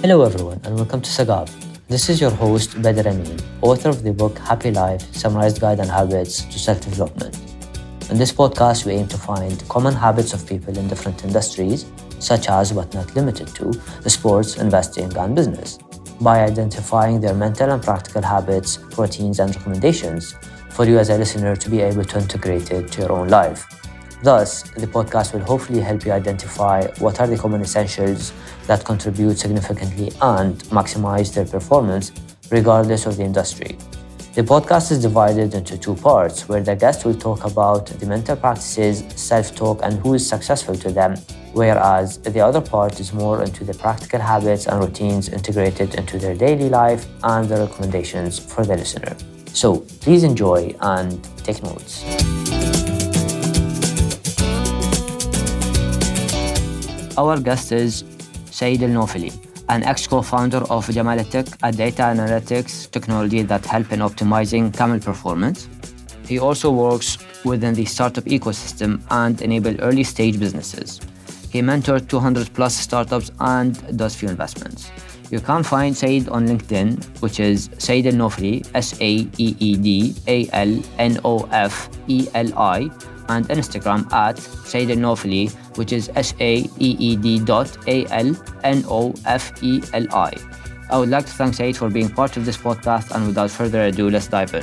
Hello, everyone, and welcome to Sagab. This is your host, Badr Amin, author of the book Happy Life Summarized Guide and Habits to Self Development. In this podcast, we aim to find common habits of people in different industries, such as but not limited to sports, investing, and business, by identifying their mental and practical habits, routines, and recommendations for you as a listener to be able to integrate it to your own life. Thus, the podcast will hopefully help you identify what are the common essentials that contribute significantly and maximize their performance regardless of the industry. The podcast is divided into two parts where the guest will talk about the mental practices, self talk, and who is successful to them, whereas the other part is more into the practical habits and routines integrated into their daily life and the recommendations for the listener. So please enjoy and take notes. Our guest is Saeed Al Nofeli, an ex co founder of Jamalatic, a data analytics technology that helps in optimizing camel performance. He also works within the startup ecosystem and enable early stage businesses. He mentored 200 plus startups and does few investments. You can find Saeed on LinkedIn, which is Saeed Al Nofeli, S A E E D A L N O F E L I, and Instagram at Saeed which is S A E E D dot A L N O F E L I. I would like to thank Saeed for being part of this podcast, and without further ado, let's dive in.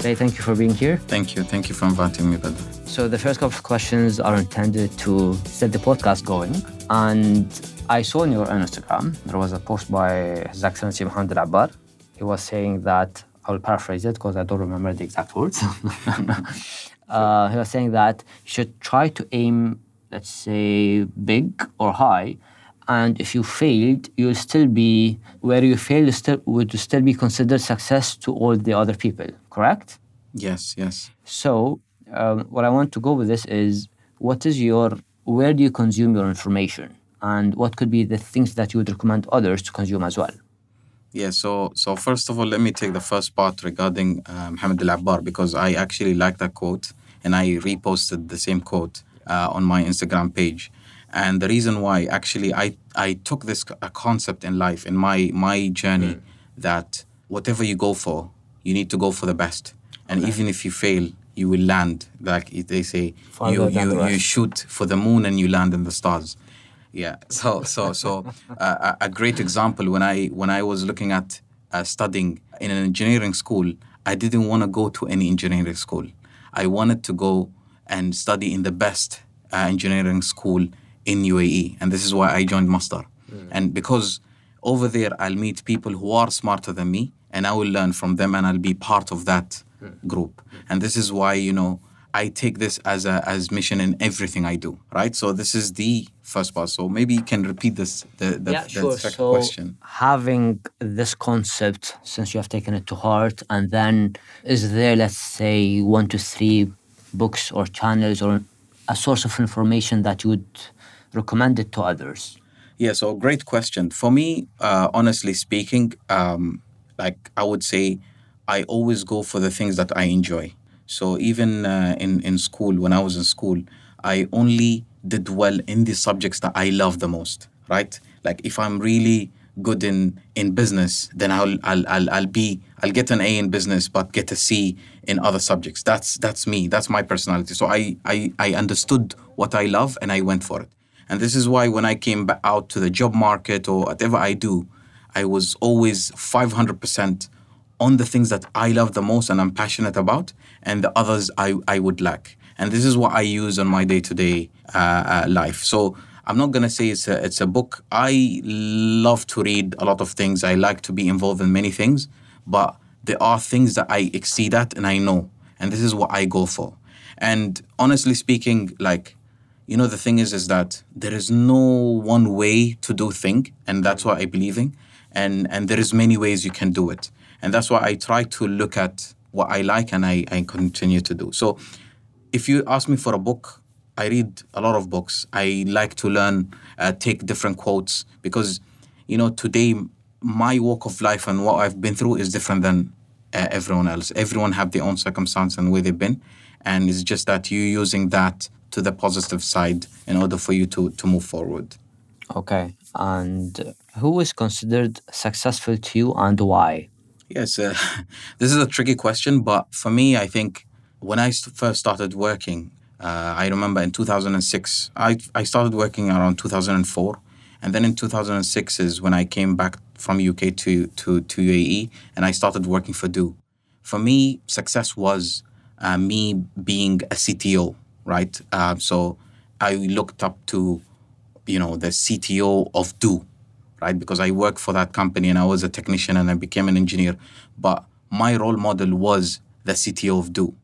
Saeed, thank you for being here. Thank you. Thank you for inviting me, Badr. So the first couple of questions are intended to set the podcast going. And I saw on your Instagram, there was a post by His Excellency Mohammed Abbar. He was saying that, I will paraphrase it because I don't remember the exact words. uh, he was saying that you should try to aim, let's say, big or high. And if you failed, you'll still be, where you failed, you still, would still be considered success to all the other people, correct? Yes, yes. So um, what I want to go with this is what is your where do you consume your information and what could be the things that you would recommend others to consume as well yeah so so first of all let me take the first part regarding uh, Mohammed Al Abbar because I actually like that quote and I reposted the same quote uh, on my Instagram page and the reason why actually I I took this a concept in life in my my journey mm. that whatever you go for you need to go for the best and okay. even if you fail you will land. Like they say, you you, you shoot for the moon and you land in the stars. Yeah. So so so uh, a great example when I when I was looking at uh, studying in an engineering school, I didn't want to go to any engineering school. I wanted to go and study in the best uh, engineering school in UAE, and this is why I joined Masdar. Mm. And because over there, I'll meet people who are smarter than me, and I will learn from them, and I'll be part of that group. And this is why, you know, I take this as a as mission in everything I do, right? So this is the first part. So maybe you can repeat this the, the, yeah, the sure. second so question. Having this concept since you have taken it to heart, and then is there, let's say, one to three books or channels or a source of information that you would recommend it to others? Yeah, so great question. For me, uh, honestly speaking, um, like I would say I always go for the things that I enjoy. So even uh, in in school, when I was in school, I only did well in the subjects that I love the most. Right? Like if I'm really good in in business, then I'll I'll I'll, I'll be I'll get an A in business, but get a C in other subjects. That's that's me. That's my personality. So I I I understood what I love and I went for it. And this is why when I came out to the job market or whatever I do, I was always 500% on the things that I love the most and I'm passionate about, and the others I, I would lack. And this is what I use on my day to day life. So I'm not gonna say it's a it's a book. I love to read a lot of things. I like to be involved in many things, but there are things that I exceed at and I know, and this is what I go for. And honestly speaking, like you know, the thing is, is that there is no one way to do thing, and that's what I believe in. And and there is many ways you can do it. And that's why I try to look at what I like and I, I continue to do. So if you ask me for a book, I read a lot of books. I like to learn, uh, take different quotes because, you know, today my walk of life and what I've been through is different than uh, everyone else. Everyone have their own circumstance and where they've been, and it's just that you using that to the positive side in order for you to to move forward. Okay. And who is considered successful to you and why? Yes, uh, this is a tricky question, but for me, I think when I first started working, uh, I remember in 2006, I, I started working around 2004. And then in 2006 is when I came back from UK to, to, to UAE and I started working for du. For me, success was uh, me being a CTO, right? Uh, so I looked up to, you know, the CTO of du right? Because I worked for that company and I was a technician and I became an engineer. But my role model was the CTO of du.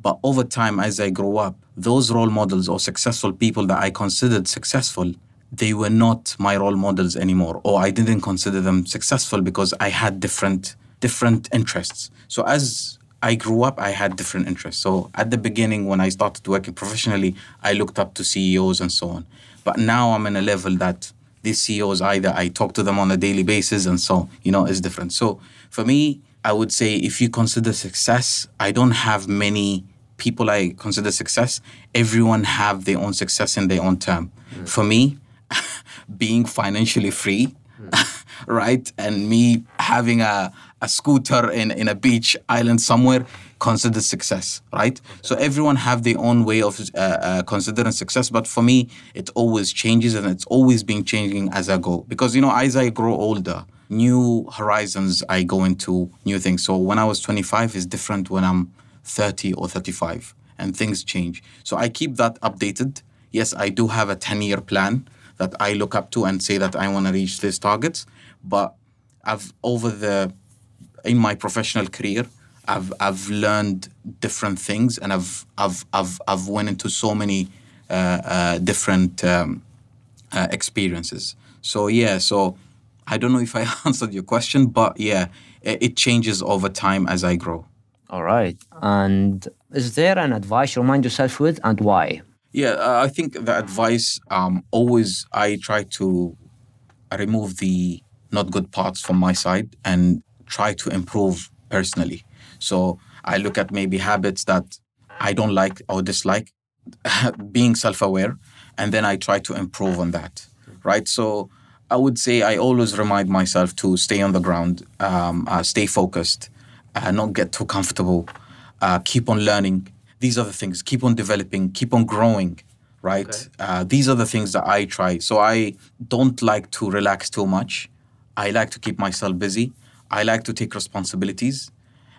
But over time, as I grow up, those role models or successful people that I considered successful, they were not my role models anymore, or I didn't consider them successful because I had different different interests. So as I grew up, I had different interests. So at the beginning, when I started working professionally, I looked up to CEOs and so on. But now I'm in a level that these CEOs either I talk to them on a daily basis and so you know it's different. So for me, I would say if you consider success, I don't have many people I consider success. Everyone have their own success in their own term. Mm. For me, being financially free, mm. right, and me having a, a scooter in, in a beach island somewhere considered success, right? So everyone have their own way of uh, uh, considering success, but for me, it always changes and it's always been changing as I go. Because you know, as I grow older, new horizons I go into new things. So when I was 25 is different when I'm 30 or 35, and things change. So I keep that updated. Yes, I do have a 10 year plan that I look up to and say that I want to reach these targets, but I've over the in my professional career, I've I've learned different things, and I've I've I've I've went into so many uh, uh, different um, uh, experiences. So yeah, so I don't know if I answered your question, but yeah, it, it changes over time as I grow. All right. And is there an advice you remind yourself with, and why? Yeah, uh, I think the advice um, always I try to remove the not good parts from my side and try to improve personally. So I look at maybe habits that I don't like or dislike, being self aware, and then I try to improve on that, right? So I would say I always remind myself to stay on the ground, um, uh, stay focused, uh, not get too comfortable, uh, keep on learning. These are the things, keep on developing, keep on growing, right? Okay. Uh, these are the things that I try. So I don't like to relax too much. I like to keep myself busy. I like to take responsibilities,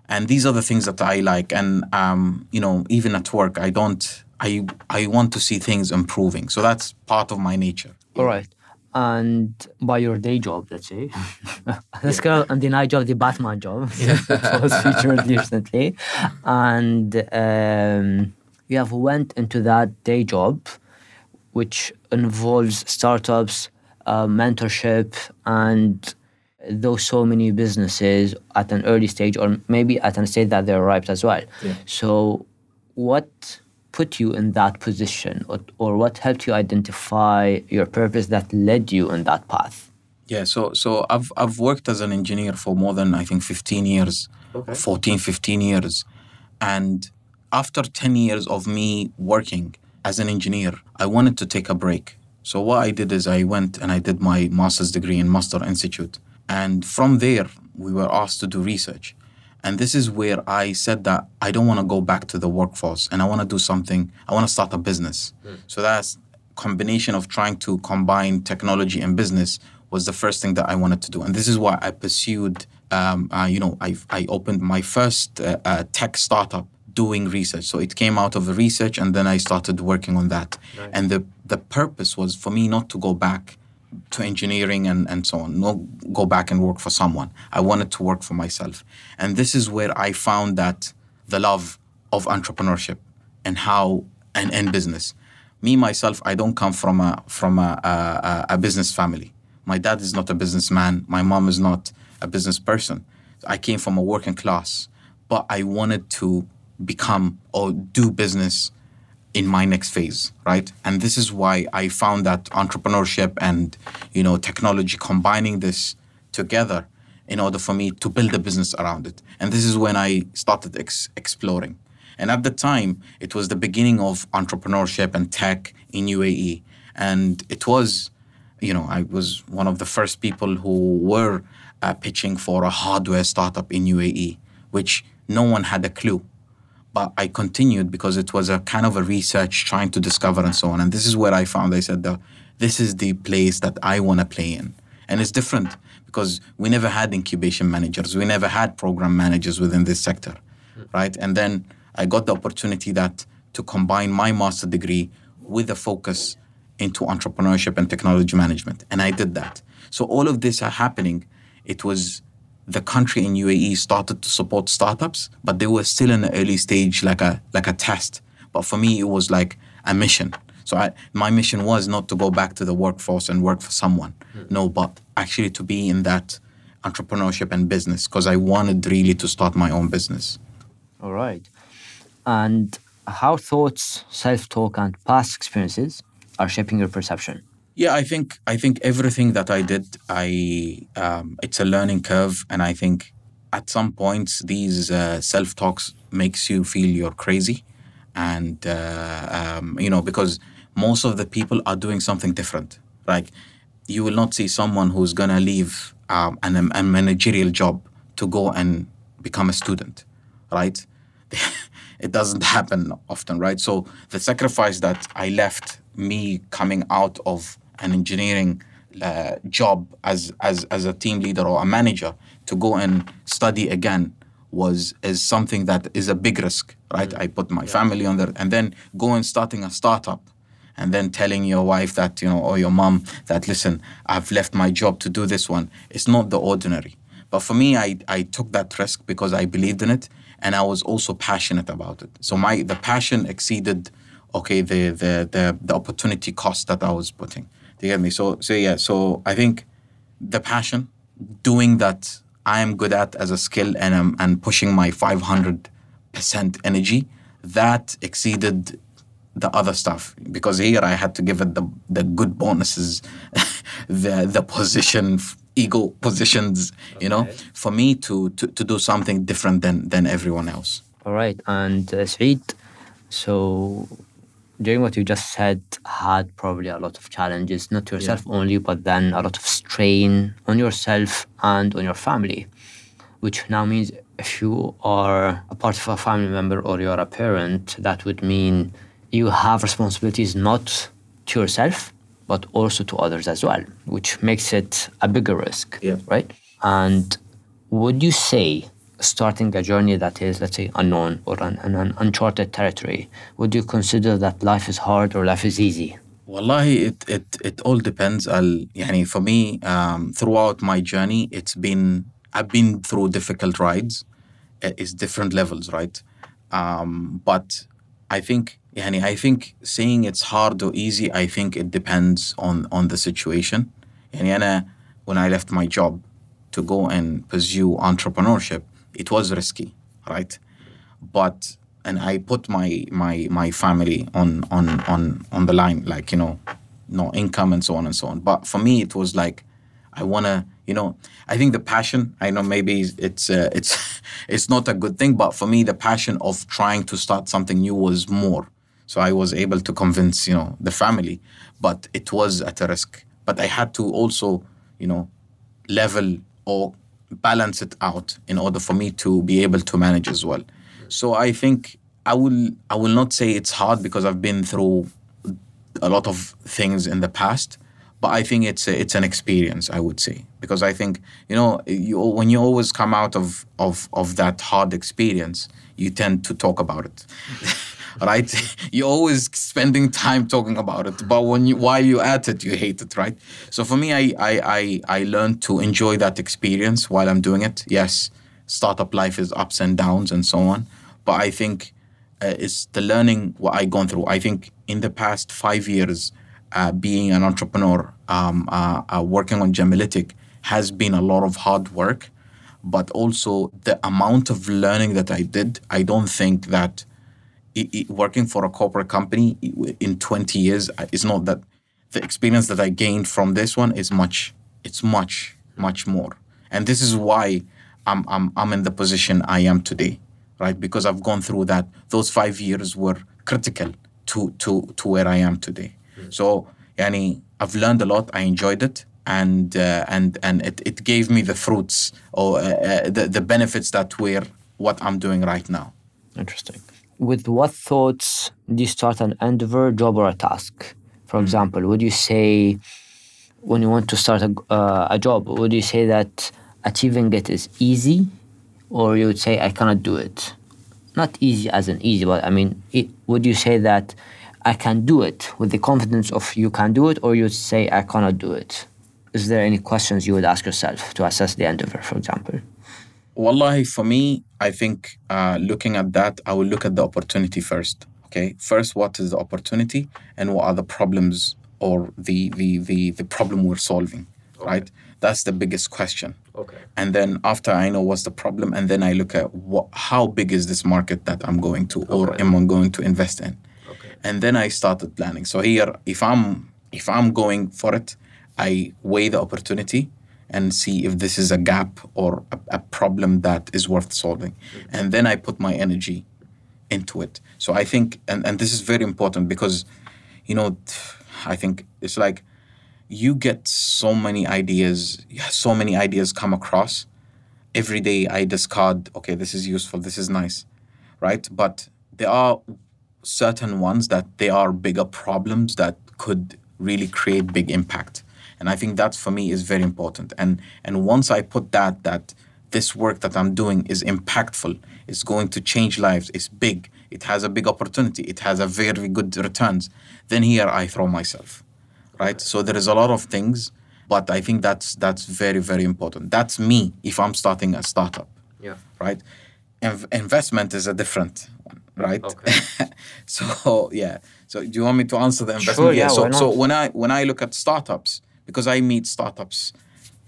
and these are the things that I like. And um, you know, even at work, I don't. I I want to see things improving. So that's part of my nature. All right. And by your day job, let's say, let's go on the night job, the Batman job that was featured recently, and um, you have went into that day job, which involves startups, uh, mentorship, and those so many businesses at an early stage or maybe at a stage that they're ripe as well. Yeah. So what put you in that position or, or what helped you identify your purpose that led you in that path? Yeah, so so I've I've worked as an engineer for more than I think 15 years, okay. 14, 15 years. And after 10 years of me working as an engineer, I wanted to take a break. So what I did is I went and I did my master's degree in Masdar Institute. And from there, we were asked to do research. And this is where I said that I don't want to go back to the workforce and I want to do something, I want to start a business. Mm. So that's combination of trying to combine technology and business was the first thing that I wanted to do. And this is why I pursued, um, uh, you know, I, I opened my first uh, uh, tech startup doing research. So it came out of the research and then I started working on that. Nice. And the, the purpose was for me not to go back to engineering and, and so on, not go back and work for someone. I wanted to work for myself. And this is where I found that the love of entrepreneurship and how and, and business. Me myself, I don't come from a from a, a, a business family. My dad is not a businessman. My mom is not a business person. I came from a working class, but I wanted to become or do business in my next phase right and this is why i found that entrepreneurship and you know technology combining this together in order for me to build a business around it and this is when i started ex- exploring And at the time, it was the beginning of entrepreneurship and tech in UAE. And it was, you know, I was one of the first people who were uh, pitching for a hardware startup in UAE, which no one had a clue. But I continued because it was a kind of a research trying to discover and so on. And this is where I found I said, this is the place that I want to play in. And it's different because we never had incubation managers, we never had program managers within this sector, right? And then I got the opportunity that to combine my master degree with a focus into entrepreneurship and technology management, and I did that. So all of this are happening. It was the country in UAE started to support startups, but they were still in the early stage, like a like a test. But for me, it was like a mission. So I, my mission was not to go back to the workforce and work for someone. Mm. No, but actually to be in that entrepreneurship and business because I wanted really to start my own business. All right. And how thoughts, self-talk, and past experiences are shaping your perception? Yeah, I think I think everything that I did, I um, it's a learning curve, and I think at some points these uh, self talks makes you feel you're crazy, and uh, um, you know because most of the people are doing something different. Like you will not see someone who's gonna leave um, an, a managerial job to go and become a student, right? it doesn't happen often, right? So the sacrifice that I left me coming out of an engineering uh, job as, as as a team leader or a manager to go and study again was is something that is a big risk, right? Mm. I put my yeah. family on there, and then go and starting a startup and then telling your wife that you know or your mom that listen i've left my job to do this one it's not the ordinary but for me i, I took that risk because i believed in it and i was also passionate about it so my the passion exceeded okay the the the, the opportunity cost that i was putting do you get me so so yeah so i think the passion doing that i am good at as a skill and um, and pushing my 500% energy that exceeded the other stuff because here I had to give it the the good bonuses, the the position ego positions, okay. you know, for me to, to to do something different than than everyone else. All right, and uh, so during what you just said, had probably a lot of challenges, not to yourself yeah. only, but then a lot of strain on yourself and on your family, which now means if you are a part of a family member or you're a parent, that would mean you have responsibilities not to yourself, but also to others as well, which makes it a bigger risk, yeah. right? And would you say starting a journey that is, let's say, unknown or an, an uncharted territory, would you consider that life is hard or life is easy? Wallahi, it, it, it all depends. Al, yani for me, um, throughout my journey, it's been, I've been through difficult rides. It's different levels, right? Um, but I think يعني I think saying it's hard or easy I think it depends on on the situation يعني أنا when I left my job to go and pursue entrepreneurship it was risky right? But and I put my my my family on on on on the line like you know no income and so on and so on. But for me it was like I want to you know i think the passion i know maybe it's uh, it's it's not a good thing but for me the passion of trying to start something new was more. So i was able to convince you know the family but it was at a risk. But i had to also you know level or balance it out in order for me to be able to manage as well so i think i will i will not say it's hard because i've been through a lot of things in the past but I think it's a, it's an experience. I would say because I think you know you when you always come out of of of that hard experience, you tend to talk about it. right? You're always spending time talking about it, but when you while you're at it, you hate it, right? So for me, I I I, I learned to enjoy that experience while I'm doing it. Yes, startup life is ups and downs and so on, but I think uh, it's the learning what I've gone through. I think in the past five years, uh, being an entrepreneur, um, uh, uh, working on Gemilytic has been a lot of hard work, but also the amount of learning that I did. I don't think that it, it, working for a corporate company in 20 years is not that the experience that I gained from this one is much. It's much, much more. And this is why I'm, I'm, I'm in the position I am today, right? Because I've gone through that. Those five years were critical to to to where I am today. So, yani, I've learned a lot. I enjoyed it, and uh, and and it, it gave me the fruits or uh, uh, the the benefits that were what I'm doing right now. Interesting. With what thoughts do you start an endeavor, job, or a task? For example, would you say when you want to start a, uh, a job, would you say that achieving it is easy, or you would say I cannot do it? Not easy as an easy, but I mean, it, would you say that I can do it with the confidence of you can do it, or you would say I cannot do it? Is there any questions you would ask yourself to assess the endeavor, for example? Wallahi, for me, I think uh, looking at that, I will look at the opportunity first. Okay, first, what is the opportunity, and what are the problems or the the the, the problem we're solving, right? That's the biggest question. Okay. And then after I know what's the problem, and then I look at what how big is this market that I'm going to or Okay. am I going to invest in, Okay. and then I started planning. So here, if I'm if I'm going for it, I weigh the opportunity and see if this is a gap or a, a problem that is worth solving, and then I put my energy into it. So I think, and, and this is very important because, you know, I think it's like you get so many ideas, so many ideas come across. Every day I discard, okay, this is useful, this is nice, right? But there are certain ones that they are bigger problems that could really create big impact. And I think that for me is very important. And and once I put that that this work that I'm doing is impactful, it's going to change lives, it's big, it has a big opportunity, it has a very good returns, then here I throw myself. Right? So there is a lot of things, but I think that's that's very, very important. That's me if I'm starting a startup Yeah. right? Inv- investment is a different one, right? Okay. so yeah. So do you want me to answer the investment? Sure, yeah, So why so when I when I look at startups, because I meet startups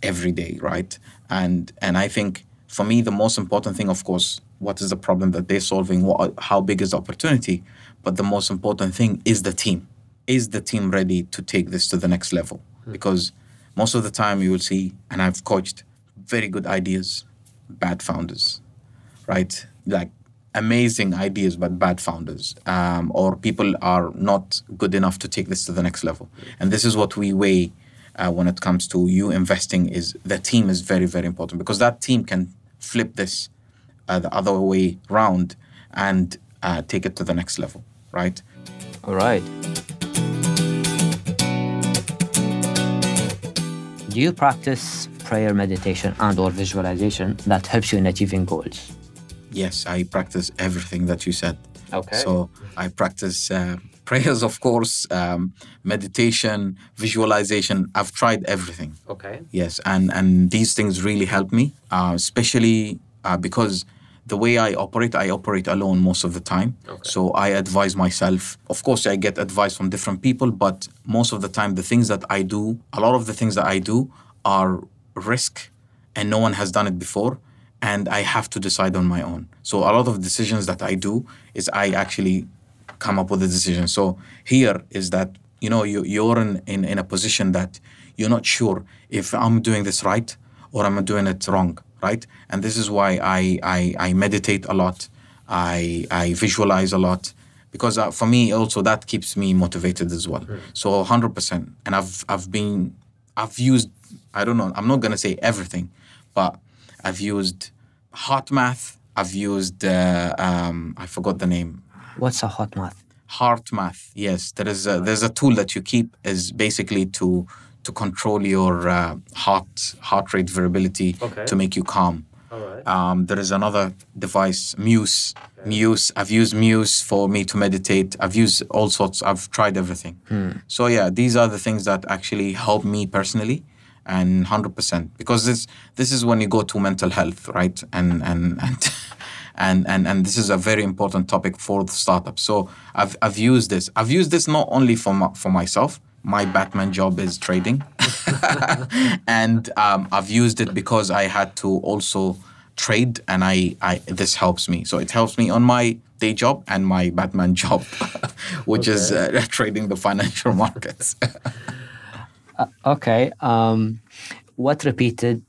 every day, right? And and I think for me the most important thing, of course, what is the problem that they're solving? What how big is the opportunity? But the most important thing is the team. Is the team ready to take this to the next level? Because most of the time you will see, and I've coached very good ideas, bad founders, right? Like amazing ideas, but bad founders, um, or people are not good enough to take this to the next level. And this is what we weigh uh, when it comes to you investing. Is the team is very very important because that team can flip this uh, the other way round and uh, take it to the next level, right? All right. Do you practice prayer, meditation, and or visualization that helps you in achieving goals? Yes, I practice everything that you said. Okay. So I practice uh, prayers, of course, um, meditation, visualization. I've tried everything. Okay. Yes, and and these things really help me, uh, especially uh, because the way I operate, I operate alone most of the time. Okay. So I advise myself. Of course, I get advice from different people, but most of the time, the things that I do, a lot of the things that I do are risk, and no one has done it before, and I have to decide on my own. So a lot of decisions that I do is I actually come up with a decision. So here is that you know you, you're in, in, in a position that you're not sure if I'm doing this right or I'm doing it wrong, right? And this is why I I, I meditate a lot. I I visualize a lot because uh, for me also that keeps me motivated as well. So 100%. And I've I've been I've used I don't know I'm not gonna say everything, but I've used HeartMath. I've used uh, um, I forgot the name What's a hot math? HeartMath yes. There is a, there's a tool that you keep is basically to to control your uh, heart heart rate variability Okay. to make you calm. All right. um, there is another device muse. Muse i've used muse for me to meditate. I've used all sorts i've tried everything. So yeah these are the things that actually help me personally and 100% because this this is when you go to mental health right? And and and and and, and this is a very important topic for the startup. So i've i've used this. I've used this not only for my, for myself. My batman job is trading. And um, i've used it because i had to also trade and I, I this helps me. So it helps me on my day job and my batman job which is uh, trading the financial markets. Okay. Um, what repeated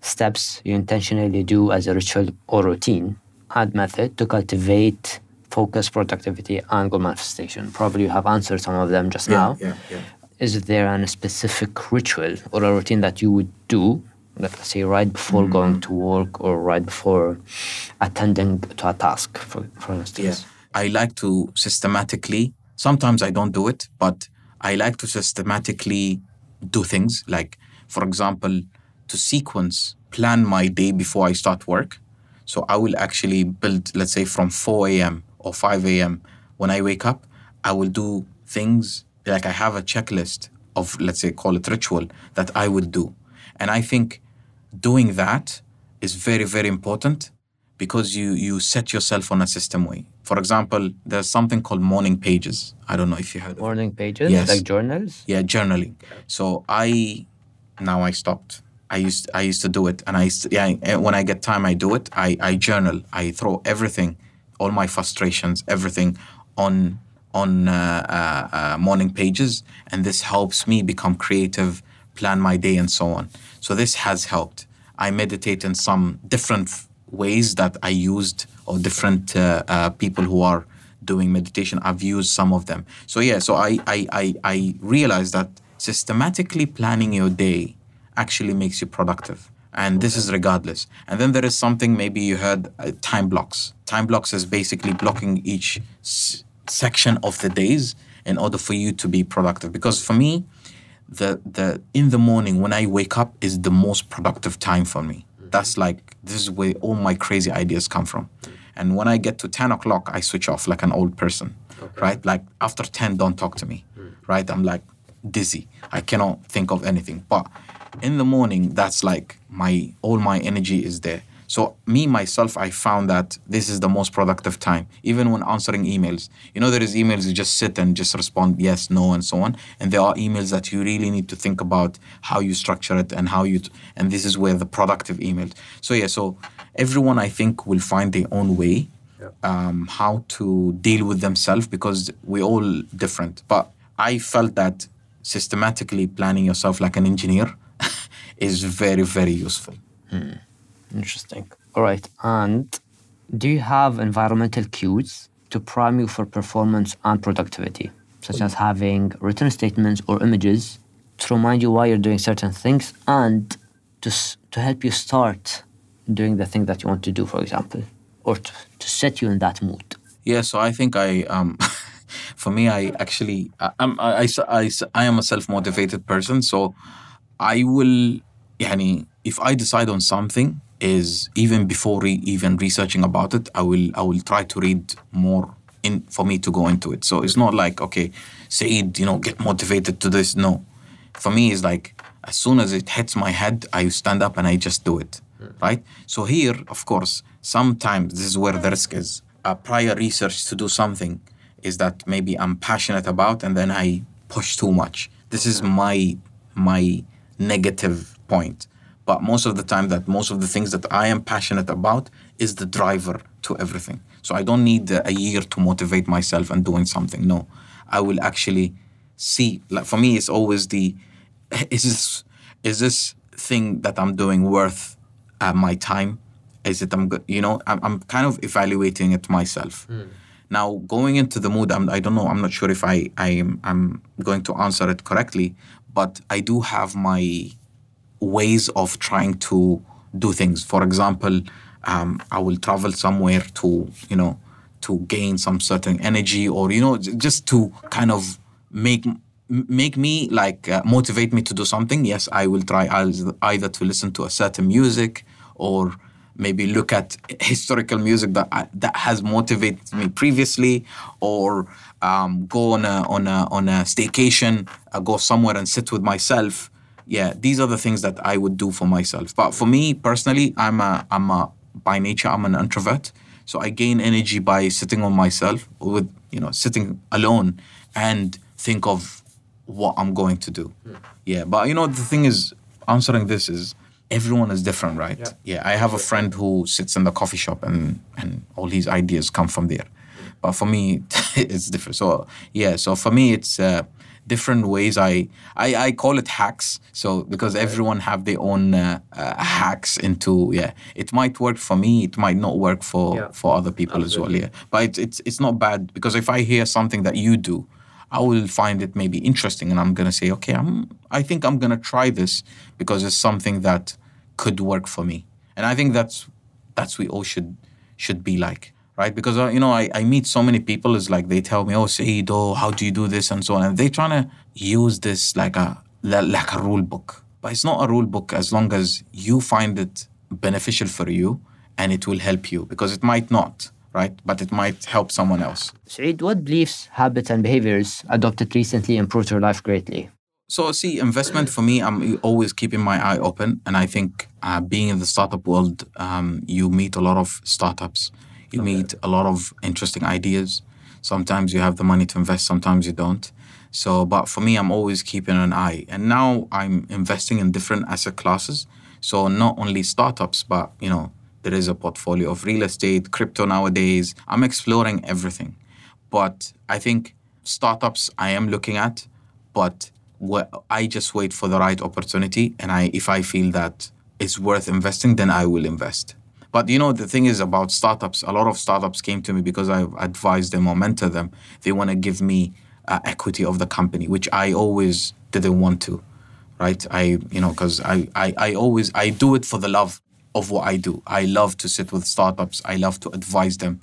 steps you intentionally do as a ritual or routine add method to cultivate focus, productivity, and goal manifestation. Probably you have answered some of them just now. Yeah, yeah. Is there a specific ritual or a routine that you would do, let's say right before Mm-hmm. going to work or right before attending to a task, for, for instance? I like to systematically, sometimes I don't do it, but I like to systematically do things. Like, for example, to sequence, plan my day before I start work. So I will actually build, let's say, from 4 a.m. or 5 a.m. when I wake up, I will do things like I have a checklist of, let's say, call it ritual that I would do. And I think doing that is very, very important because you you set yourself on a system way. For example, there's something called morning pages. I don't know if you heard. Morning pages, Yes. like journals. Yeah, journaling. So I now I stopped. I used I used to do it, and I used to- yeah. When I get time, I do it. I I journal. I throw everything, all my frustrations, everything, on on uh, uh, uh, morning pages, and this helps me become creative, plan my day, and so on. So this has helped. I meditate in some different ways that I used, or different uh, uh, people who are doing meditation. I've used some of them. So yeah, so I I I, I realized that systematically planning your day actually makes you productive. And this is regardless. And then there is something maybe you heard uh, time blocks. Time blocks is basically blocking each s- section of the days in order for you to be productive. Because for me, the the in the morning when I wake up is the most productive time for me. That's like this is where all my crazy ideas come from. And when I get to ten o'clock, I switch off like an old person, right? Like after ten, don't talk to me, right? I'm like dizzy. I cannot think of anything. But in the morning, that's like my all my energy is there. So me myself, I found that this is the most productive time. Even when answering emails, you know, there is emails you just sit and just respond yes, no, and so on. And there are emails that you really need to think about how you structure it and how you. T- and this is where the productive emails. So yeah, so everyone I think will find their own way um, how to deal with themselves because we're all different. But I felt that systematically planning yourself like an engineer is very very useful. Interesting. All right. And do you have environmental cues to prime you for performance and productivity, such as having written statements or images to remind you why you're doing certain things and to, to help you start doing the thing that you want to do, for example, or to, to set you in that mood? Yeah, so I think I um for me I actually I, I'm I am a self-motivated person so I will, يعني, if I decide on something, is even before re- even researching about it, I will I will try to read more in for me to go into it. So it's not like okay, Saeed, you know, get motivated to this. No, for me it's like as soon as it hits my head, I stand up and I just do it. Right. So here, of course, sometimes this is where the risk is. A prior research to do something is that maybe I'm passionate about, and then I push too much. This is my my negative point. But most of the time that most of the things that I am passionate about is the driver to everything. So I don't need a year to motivate myself and doing something. No. I will actually see like for me it's always the is this is this thing that I'm doing worth uh, my time? Is it I'm you know I'm, I'm kind of evaluating it myself. Now going into the mood I'm, I don't know I'm not sure if I I'm I'm going to answer it correctly but I do have my ways of trying to do things. For example, um, I will travel somewhere to, you know, to gain some certain energy or, you know, just to kind of make make me like uh, motivate me to do something. Yes, I will try either either to listen to a certain music or maybe look at historical music that I, that has motivated me previously or um, go on a on a on a staycation, uh, go somewhere and sit with myself. Yeah these are the things that i would do for myself. But for me personally i'm a i'm a by nature i'm an introvert. So i gain energy by sitting on myself with you know sitting alone and think of what i'm going to do. Yeah but you know the thing is answering this is everyone is different right yeah, i have a friend who sits in the coffee shop and and all his ideas come from there but for me it's different so yeah so for me it's uh, different ways. I, I I call it hacks. So because everyone have their own uh, uh, hacks into yeah, it might work for me. It might not work for Yeah. for other people as well. Yeah, but it's, it's it's not bad because if I hear something that you do. I will find it maybe interesting, and I'm gonna say, okay, I'm. I think I'm gonna try this because it's something that could work for me, and I think that's that's we all should should be like, right? Because uh, you know, I, I meet so many people. It's like they tell me, oh, Saeed, oh, how do you do this and so on, and they trying to use this like a like a rule book, but it's not a rule book as long as you find it beneficial for you and it will help you because it might not, right? But it might help someone else. Saeed, what beliefs, habits, and behaviors adopted recently improved your life greatly? So, see, investment for me, I'm always keeping my eye open. And I think uh, being in the startup world, um, you meet a lot of startups, you meet a lot of interesting ideas. Sometimes you have the money to invest, sometimes you don't. So, but for me, I'm always keeping an eye. And now I'm investing in different asset classes. So, not only startups, but, you know, there is a portfolio of real estate, crypto nowadays. I'm exploring everything. But I think startups I am looking at, but I just wait for the right opportunity. And I, if I feel that it's worth investing, then I will invest. But you know, the thing is about startups, a lot of startups came to me because I've advised them or mentor them. They want to give me uh, equity of the company, which I always didn't want to, right? I, you know, because I, I, I always, I do it for the love of what I do. I love to sit with startups. I love to advise them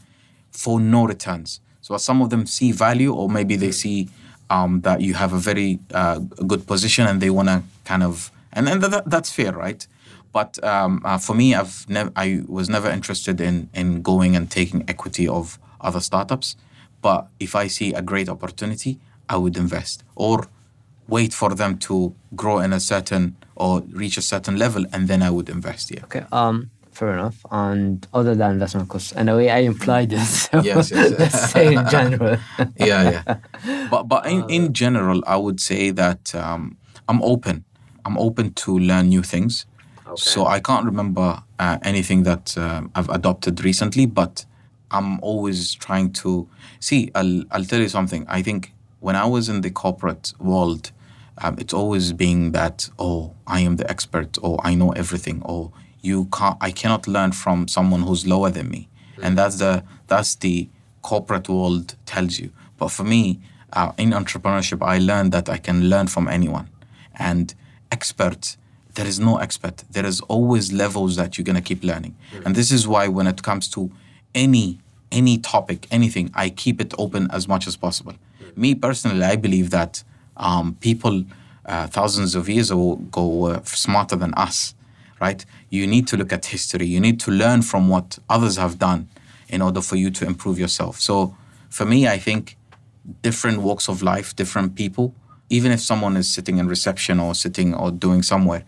for no returns. So some of them see value, or maybe they see um, that you have a very uh, good position and they want to kind of, and that, that's fair, right? But um, uh, for me, I've never, I was never interested in in going and taking equity of other startups. But if I see a great opportunity, I would invest or wait for them to grow in a certain or reach a certain level, and then I would invest. Yeah. Okay, um, fair enough. And other than investment, because in a way I implied it. So Yes, yes. let's say in general. yeah, yeah. But but in, in general, I would say that um, I'm open. I'm open to learn new things. Okay. So I can't remember uh, anything that uh, I've adopted recently, but I'm always trying to see. I'll I'll tell you something. I think when I was in the corporate world, um, it's always being that oh I am the expert or I know everything or you can't I cannot learn from someone who's lower than me, and that's the that's the corporate world tells you. But for me, uh, in entrepreneurship, I learned that I can learn from anyone, and experts. There is no expert. There is always levels that you're gonna keep learning, and this is why when it comes to any any topic, anything, I keep it open as much as possible. Me personally, I believe that um, people uh, thousands of years ago were smarter than us, right? You need to look at history. You need to learn from what others have done in order for you to improve yourself. So, for me, I think different walks of life, different people, even if someone is sitting in reception or sitting or doing somewhere,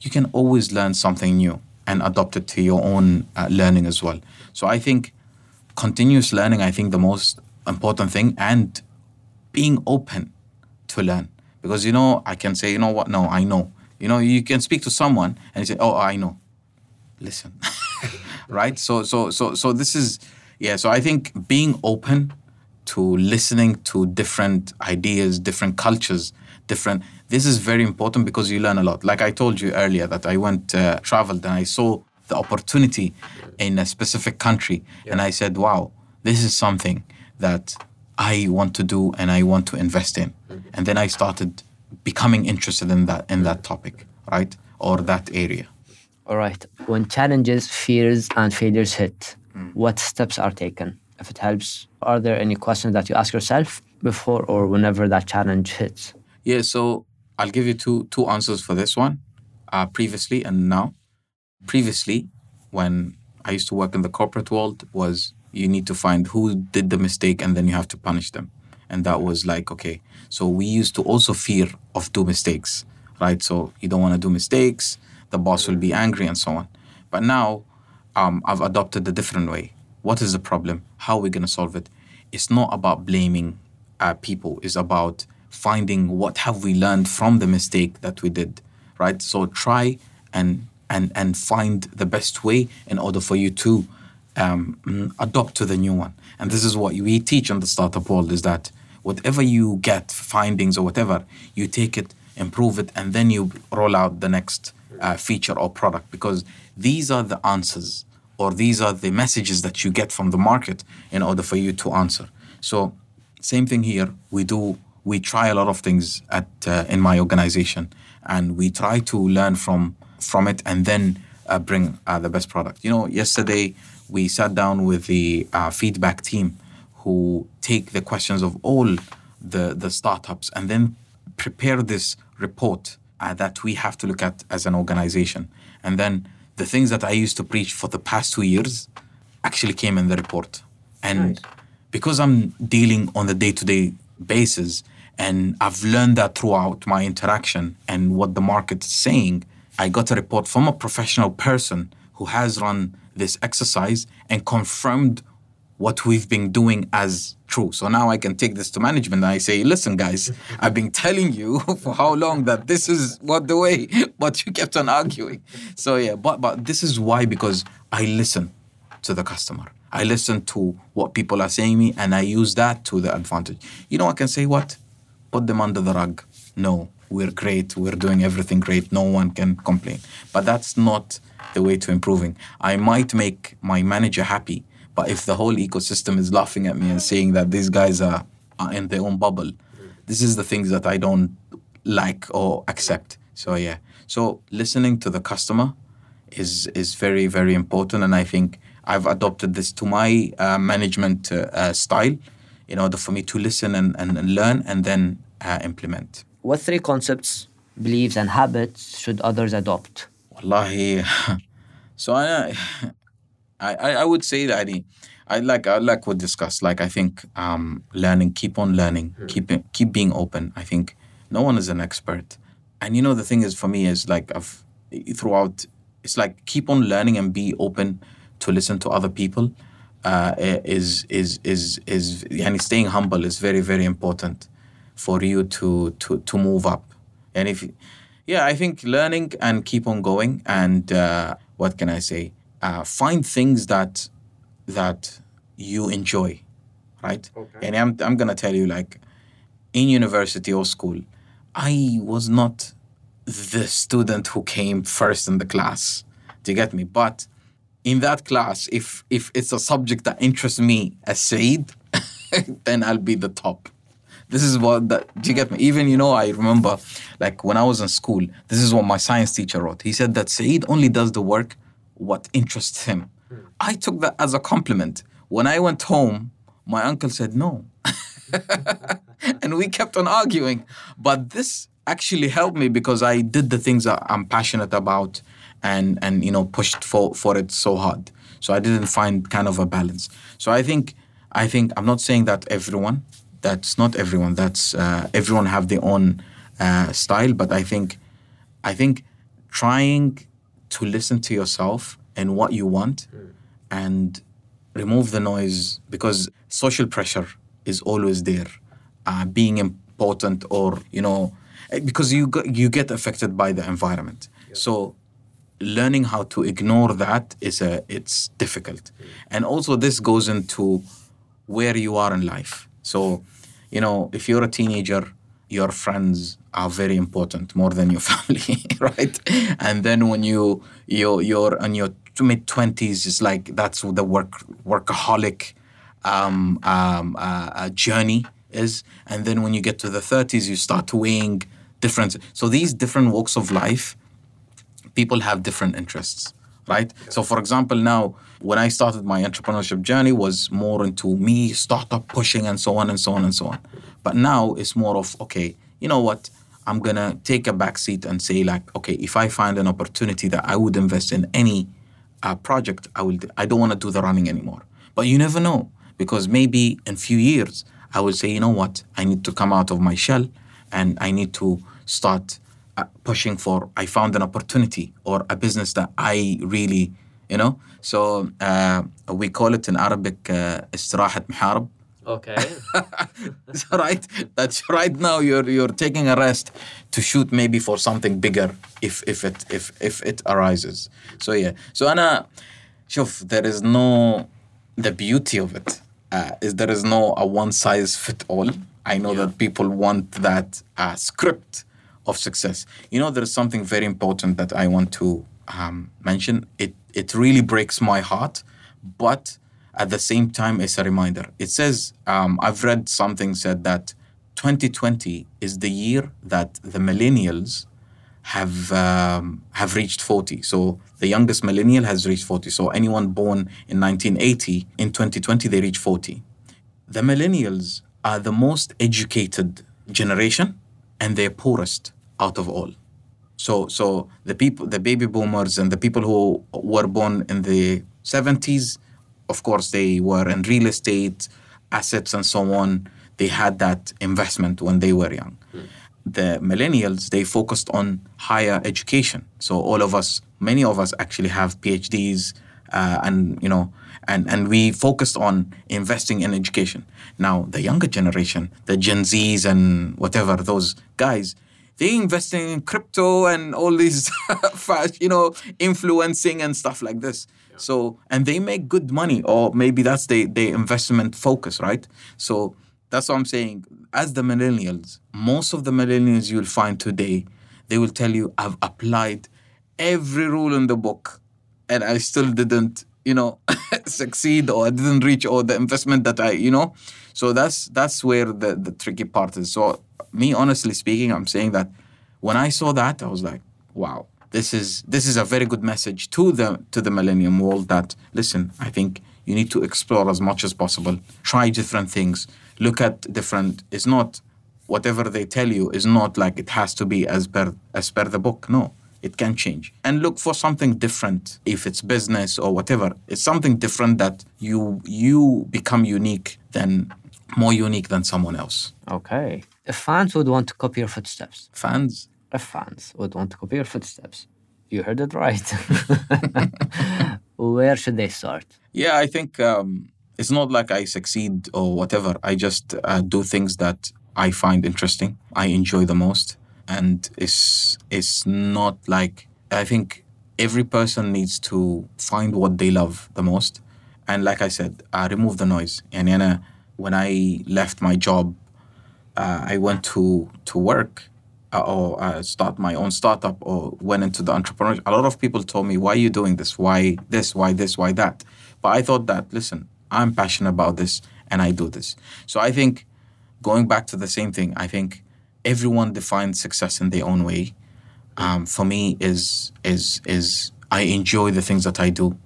you can always learn something new and adopt it to your own uh, learning as well. So I think continuous learning, I think the most important thing and being open to learn. Because, you know, I can say, you know what, no, I know. You know, you can speak to someone and say, oh, I know. Listen, right? So, so, so, so this is, yeah. So I think being open to listening to different ideas, different cultures, different. This is very important because you learn a lot. Like I told you earlier, that I went uh, traveled and I saw the opportunity in a specific country, and I said, "Wow, this is something that I want to do and I want to invest in." And then I started becoming interested in that in that topic, right, or that area. All right. When challenges, fears, and failures hit, what steps are taken? If it helps, are there any questions that you ask yourself before or whenever that challenge hits? Yeah, so I'll give you two two answers for this one. Uh, previously and now. Previously, when I used to work in the corporate world, was you need to find who did the mistake and then you have to punish them, and that was like okay. So we used to also fear of do mistakes, right? So you don't want to do mistakes. The boss will be angry and so on. But now, um, I've adopted a different way. What is the problem? How are we gonna solve it? It's not about blaming uh, people. It's about finding what have we learned from the mistake that we did, right? So try and and and find the best way in order for you to um, adopt to the new one. And this is what we teach in the startup world: is that whatever you get findings or whatever you take it improve it and then you roll out the next uh, feature or product because these are the answers or these are the messages that you get from the market in order for you to answer. So same thing here. We do we try a lot of things at uh, in my organization and we try to learn from from it and then uh, bring uh, the best product. You know yesterday we sat down with the uh, feedback team who take the questions of all the the startups and then prepare this report uh, that we have to look at as an organization and then the things that i used to preach for the past two years actually came in the report and Nice. because i'm dealing on the day-to-day basis and i've learned that throughout my interaction and what the market is saying i got a report from a professional person who has run this exercise and confirmed what we've been doing as true. So now I can take this to management and I say, listen, guys, I've been telling you for how long that this is what the way, but you kept on arguing. So yeah, but but this is why because I listen to the customer. I listen to what people are saying me and I use that to the advantage. You know, I can say what? Put them under the rug. No, we're great. We're doing everything great. No one can complain. But that's not the way to improving. I might make my manager happy, but if the whole ecosystem is laughing at me and saying that these guys are, are in their own bubble, this is the things that I don't like or accept. So yeah. So listening to the customer is is very very important, and I think I've adopted this to my uh, management uh, uh, style in order for me to listen and, and, and learn and then uh, implement. What three concepts, beliefs, and habits should others adopt? Wallahi. so I, I, I I would say that I, I like I like we discussed. Like I think um, learning, keep on learning, keep keep being open. I think no one is an expert, and you know the thing is for me is like I've throughout. It's like keep on learning and be open to listen to other people. Uh, is is is is and staying humble is very very important for you to to to move up. And if yeah, I think learning and keep on going and uh, what can I say? Uh, find things that that you enjoy, right? And I'm I'm gonna tell you like in university or school, I was not the student who came first in the class. Do you get me? But in that class, if if it's a subject that interests me as Saeed, then I'll be the top. This is what that do you get me? Even you know, I remember like when I was in school, this is what my science teacher wrote. He said that Saeed only does the work what interests him. I took that as a compliment. When I went home, my uncle said no. and we kept on arguing. But this actually helped me because I did the things that I'm passionate about and and you know pushed for for it so hard. So I didn't find kind of a balance. So I think I think I'm not saying that everyone. That's not everyone. That's uh, everyone have their own uh, style. But I think I think trying to listen to yourself and what you want and remove the noise because social pressure is always there uh, being important or you know eh, because you you get affected by the environment. So learning how to ignore that is a it's difficult. And also this goes into where you are in life. So you know if you're a teenager your friends are very important more than your family right? And then when you you you're in your mid 20s it's like that's what the work workaholic um, um, uh, uh, journey is. And then when you get to the 30s you start weighing different so these different walks of life people have different interests right? So for example now when i started my entrepreneurship journey was more into me startup pushing and so on and so on and so on. But now it's more of okay you know what? I'm gonna take a back seat and say like okay if i find an opportunity that i would invest in any uh, project i will i don't want to do the running anymore. But you never know because maybe in few years i will say you know what? I need to come out of my shell and i need to start uh, pushing for i found an opportunity or a business that i really you know so uh, we call it in arabic uh, استراحة محارب Okay. so right that's right now you're you're taking a rest to shoot maybe for something bigger if if it if if it arises so yeah so انا شوف there is no the beauty of it uh, is there is no a one size fit all. I know that people want that uh, script of success. You know, there is something very important that I want to um, mention. It it really breaks my heart, but at the same time, it's a reminder. It says um, I've read something said that 2020 is the year that the millennials have um, have reached 40. So the youngest millennial has reached 40. So anyone born in 1980 in 2020 they reach 40. The millennials are the most educated generation and they're poorest out of all. So so the people the baby boomers and the people who were born in the 70s of course they were in real estate assets and so on. They had that investment when they were young. The millennials they focused on higher education. So all of us many of us actually have phds uh, and you know and and we focused on investing in education. Now the younger generation the gen z's and whatever those guys they investing in crypto and all these fast you know influencing and stuff like this so and they make good money or maybe that's the the investment focus right so that's what I'm saying. As the millennials, most of the millennials you'll find today, they will tell you, I've applied every rule in the book and I still didn't, you know, succeed or I didn't reach all the investment that I, you know. So that's that's where the, the tricky part is. So me honestly speaking, I'm saying that when I saw that, I was like, wow, this is this is a very good message to the to the millennium world that listen, I think you need to explore as much as possible, try different things, look at different it's not whatever they tell you is not like it has to be as per as per the book. No it can change. And look for something different. If it's business or whatever it's something different that you you become unique than more unique than someone else Okay. If fans would want to copy your footsteps, fans if fans would want to copy your footsteps, you heard it right. Where should they start? yeah i think um, it's not like i succeed or whatever i just uh, do things that i find interesting i enjoy the most and it's it's not like i think every person needs to find what they love the most and like i said uh, remove the noise and أنا, when i left my job uh, i went to to work uh, or uh, start my own startup or went into the entrepreneurship a lot of people told me why are you doing this? Why this? Why this? Why that? But i thought that listen i'm passionate about this and i do this. So i think going back to the same thing i think everyone defines success in their own way. Um, for me is is is i enjoy the things that i do.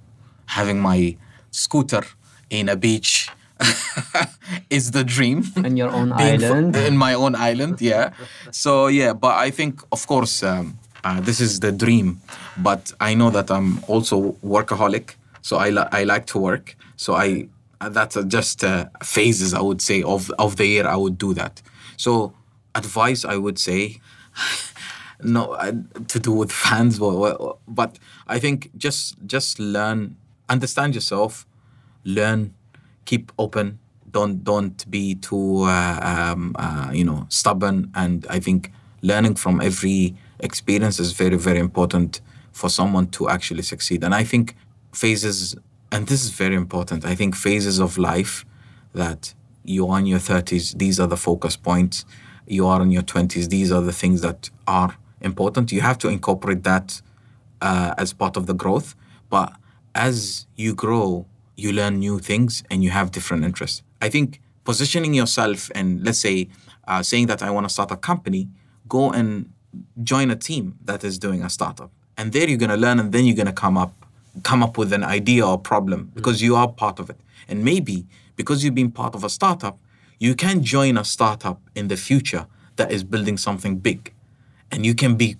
Having my scooter in a beach is the dream. In your own island? in my own island yeah. So yeah but i think of course um, uh, this is the dream. But i know that i'm also workaholic so i, li- I like to work. So i uh, that's uh, just uh, phases i would say of, of the year i would do that. So advice i would say no uh, to do with fans but, but i think just just learn understand yourself learn keep open don't don't be too uh, um, uh, you know stubborn. And i think learning from every experience is very very important for someone to actually succeed. And i think phases and this is very important i think phases of life that you are in your 30s these are the focus points. You are in your 20s these are the things that are important. You have to incorporate that uh, as part of the growth. But as you grow you learn new things and you have different interests. I think positioning yourself and let's say uh, saying that i want to start a company go and join a team that is doing a startup. And there you're going to learn and then you're going to come up come up with an idea or problem because you are part of it. And maybe because you've been part of a startup you can join a startup in the future that is building something big. And you can be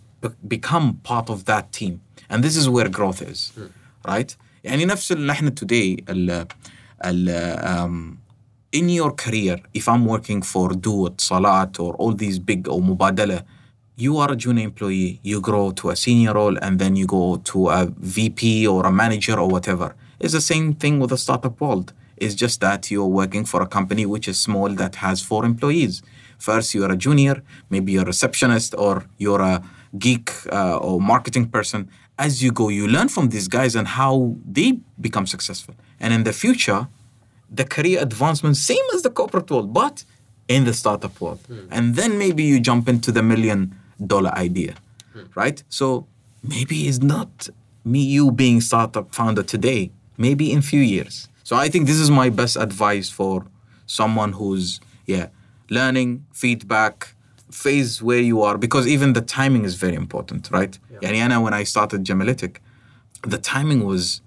become part of that team. And this is where growth is right يعني نفس اللي احنا today ال ال um, in your career if I'm working for du, Etisalat or all these big or Mubadala you are a junior employee you grow to a senior role and then you go to a VP or a manager or whatever. It's the same thing with the startup world. It's just that you're working for a company which is small that has four employees. First you're a junior maybe you're a receptionist or you're a geek uh, or marketing person as you go you learn from these guys and how they become successful and in the future the career advancement, same as the corporate world, but in the startup world. Hmm. And then maybe you jump into the million dollar idea, hmm. right? So maybe it's not me, you being startup founder today, maybe in few years. So I think this is my best advice for someone who's, yeah, learning, feedback, phase where you are, because even the timing is very important, right? Yeah. Yani when I started Gemalitic, the timing was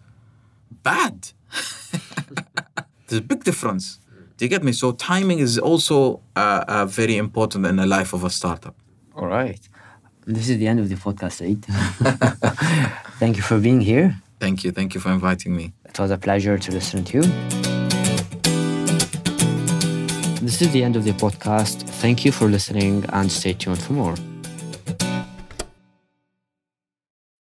bad. There's a big difference. Do you get me? So timing is also uh, uh, very important in the life of a startup. All right. This is the end of the podcast, Saeed. Thank you for being here. Thank you. Thank you for inviting me. It was a pleasure to listen to you. This is the end of the podcast. Thank you for listening and stay tuned for more.